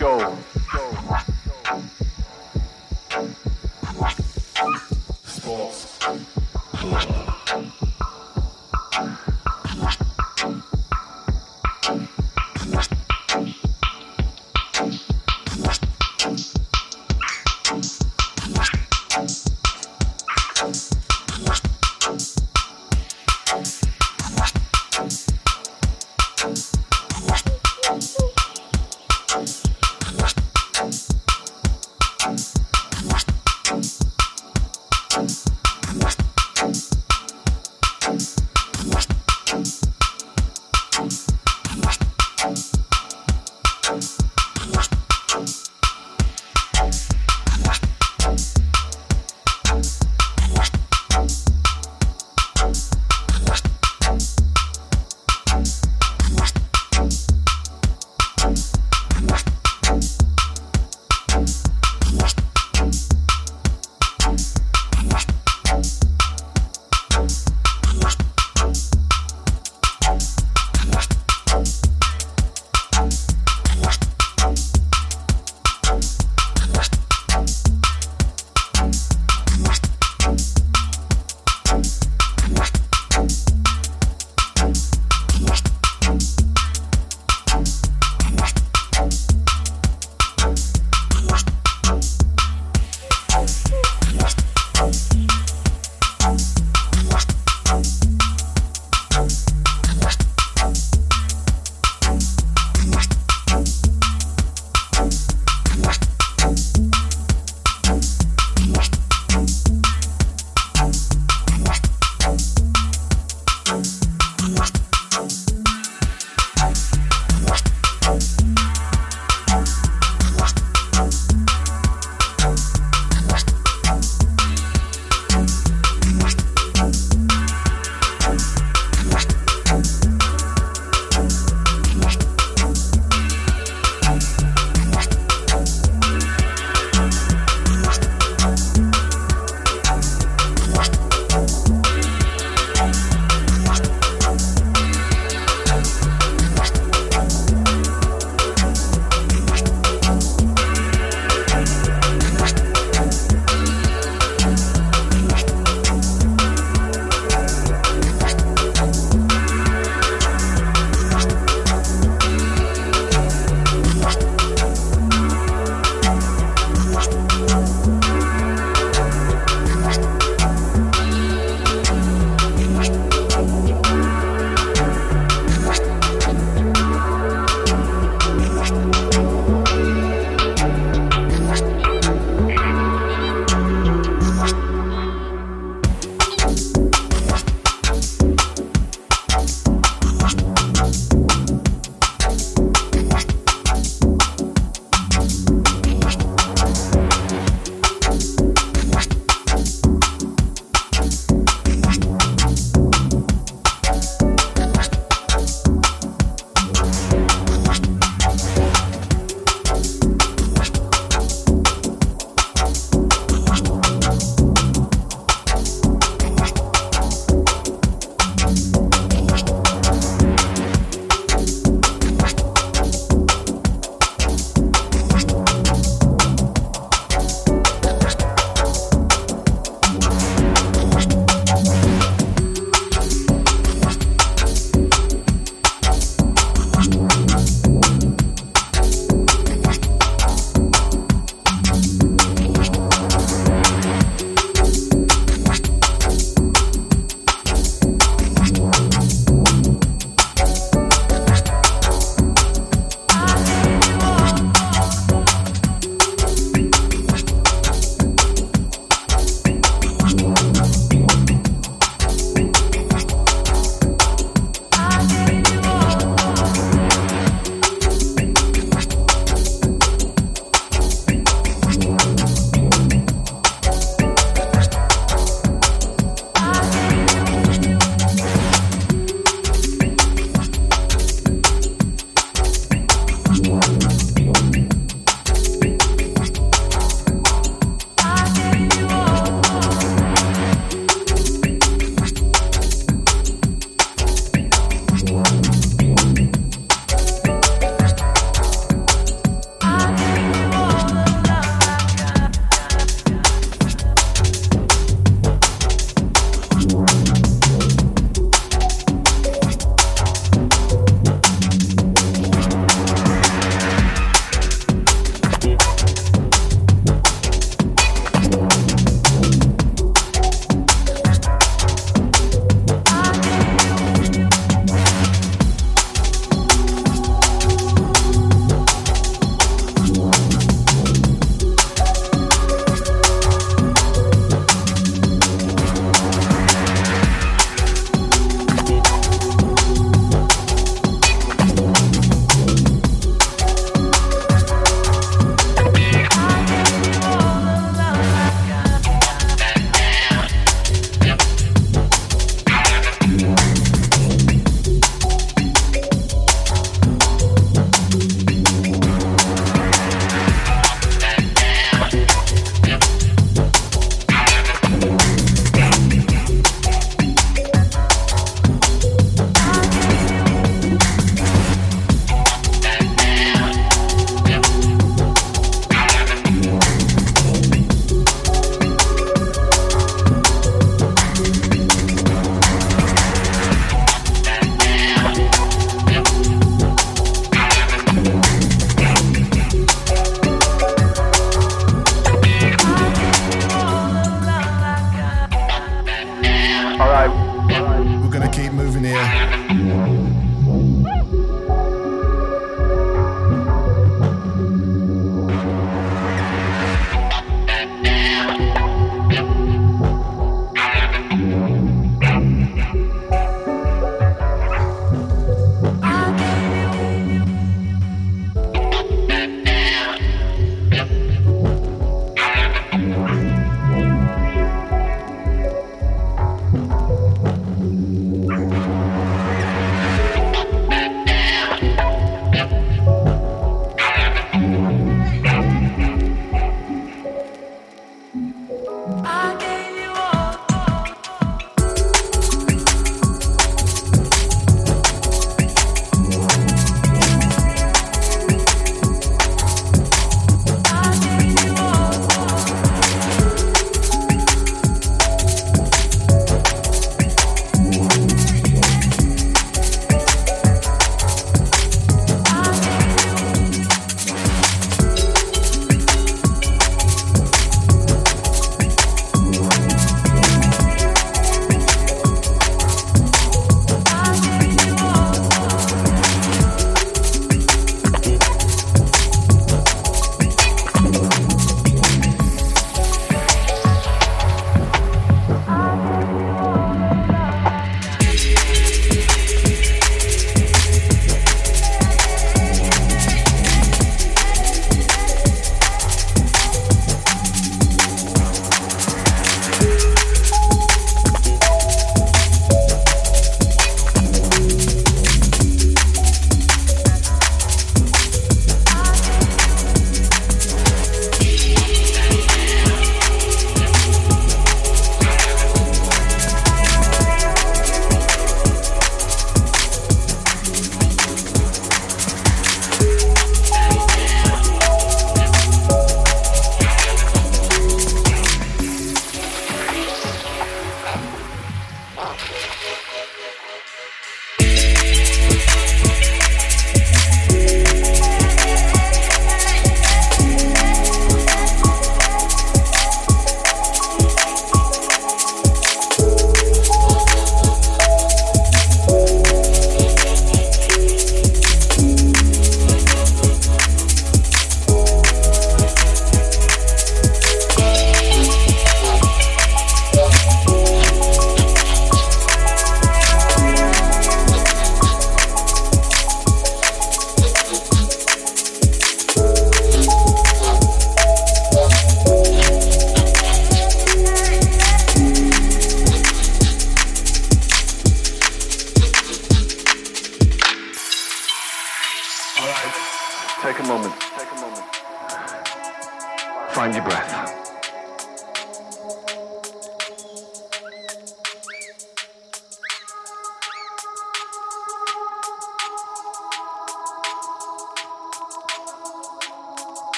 go. go.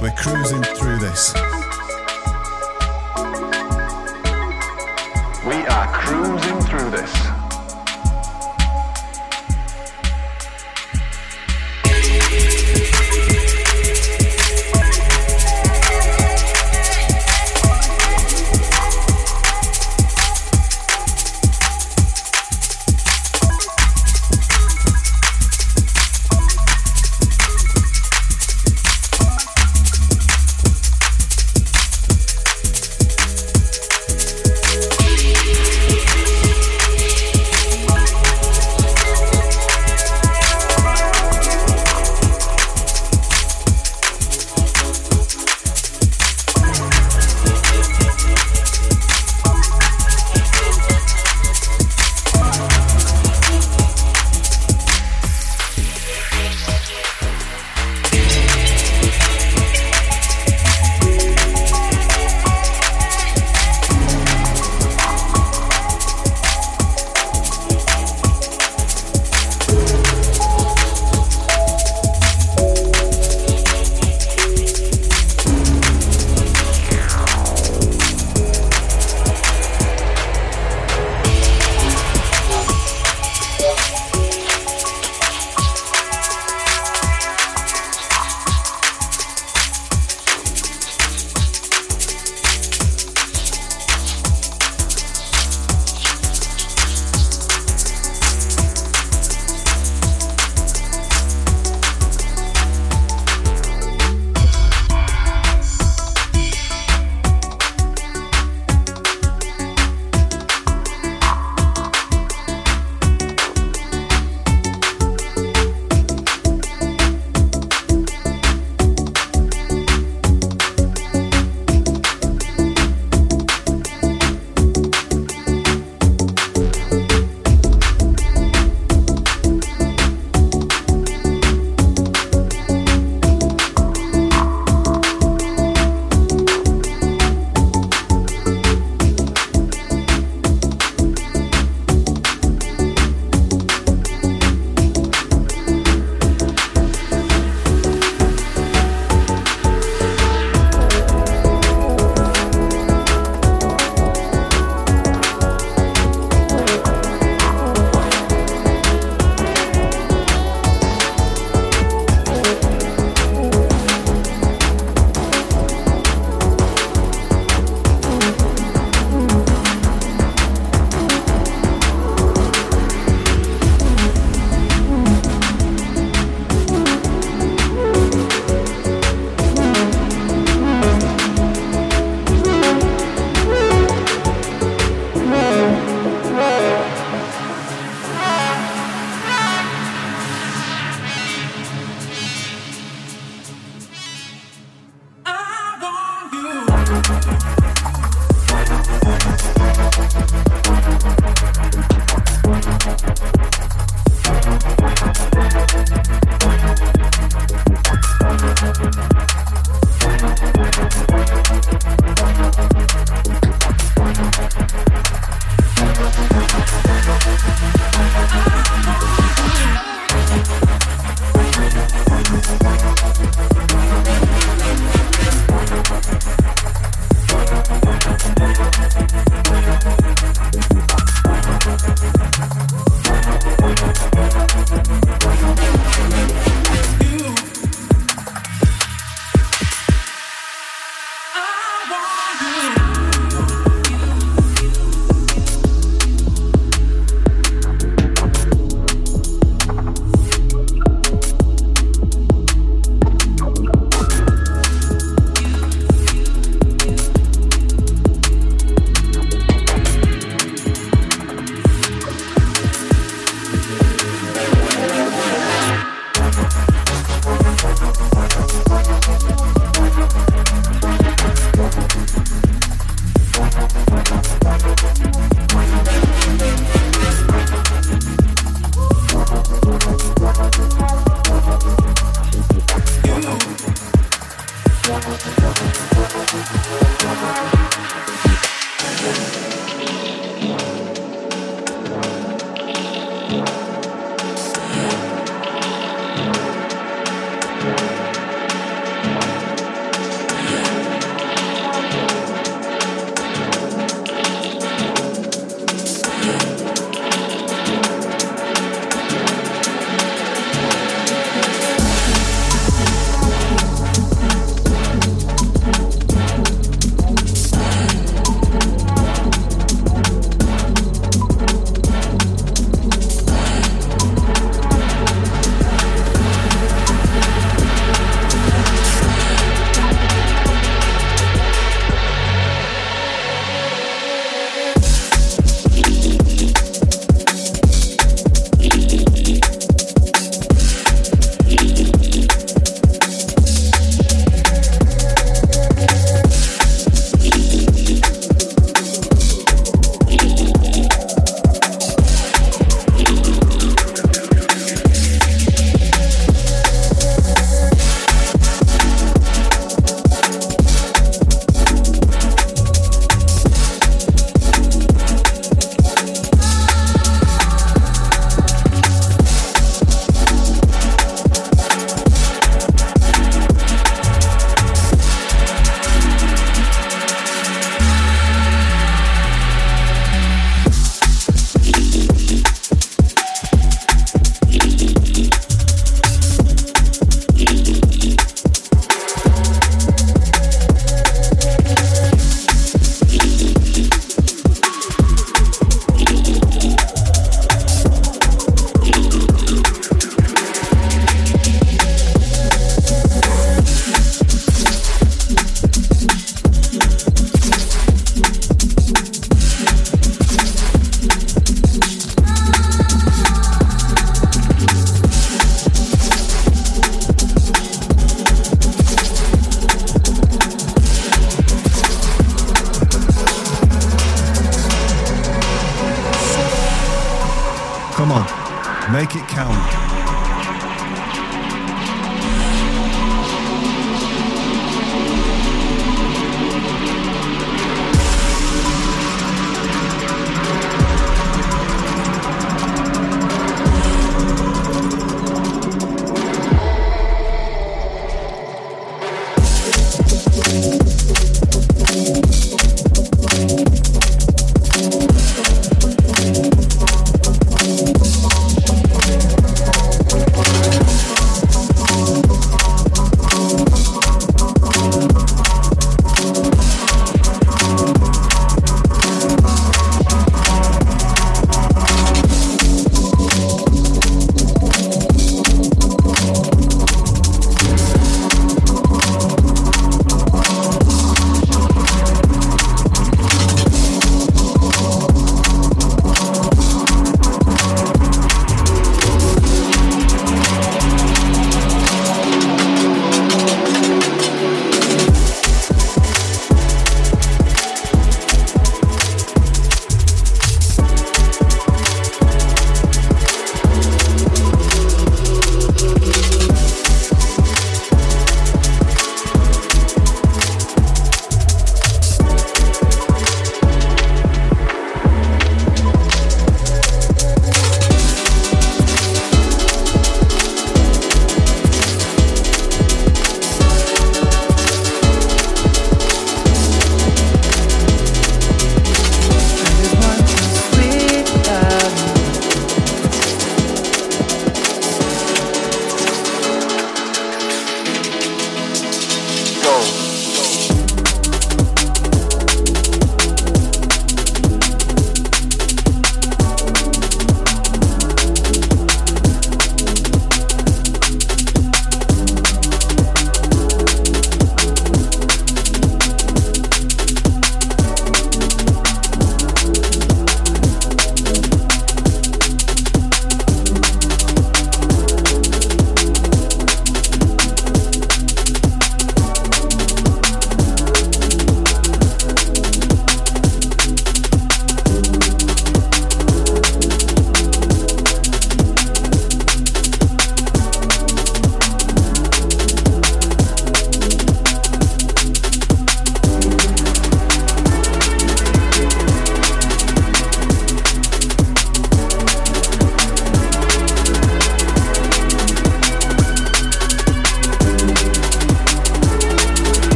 We're cruising through this. We are cruising through this.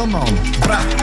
Romão. Pra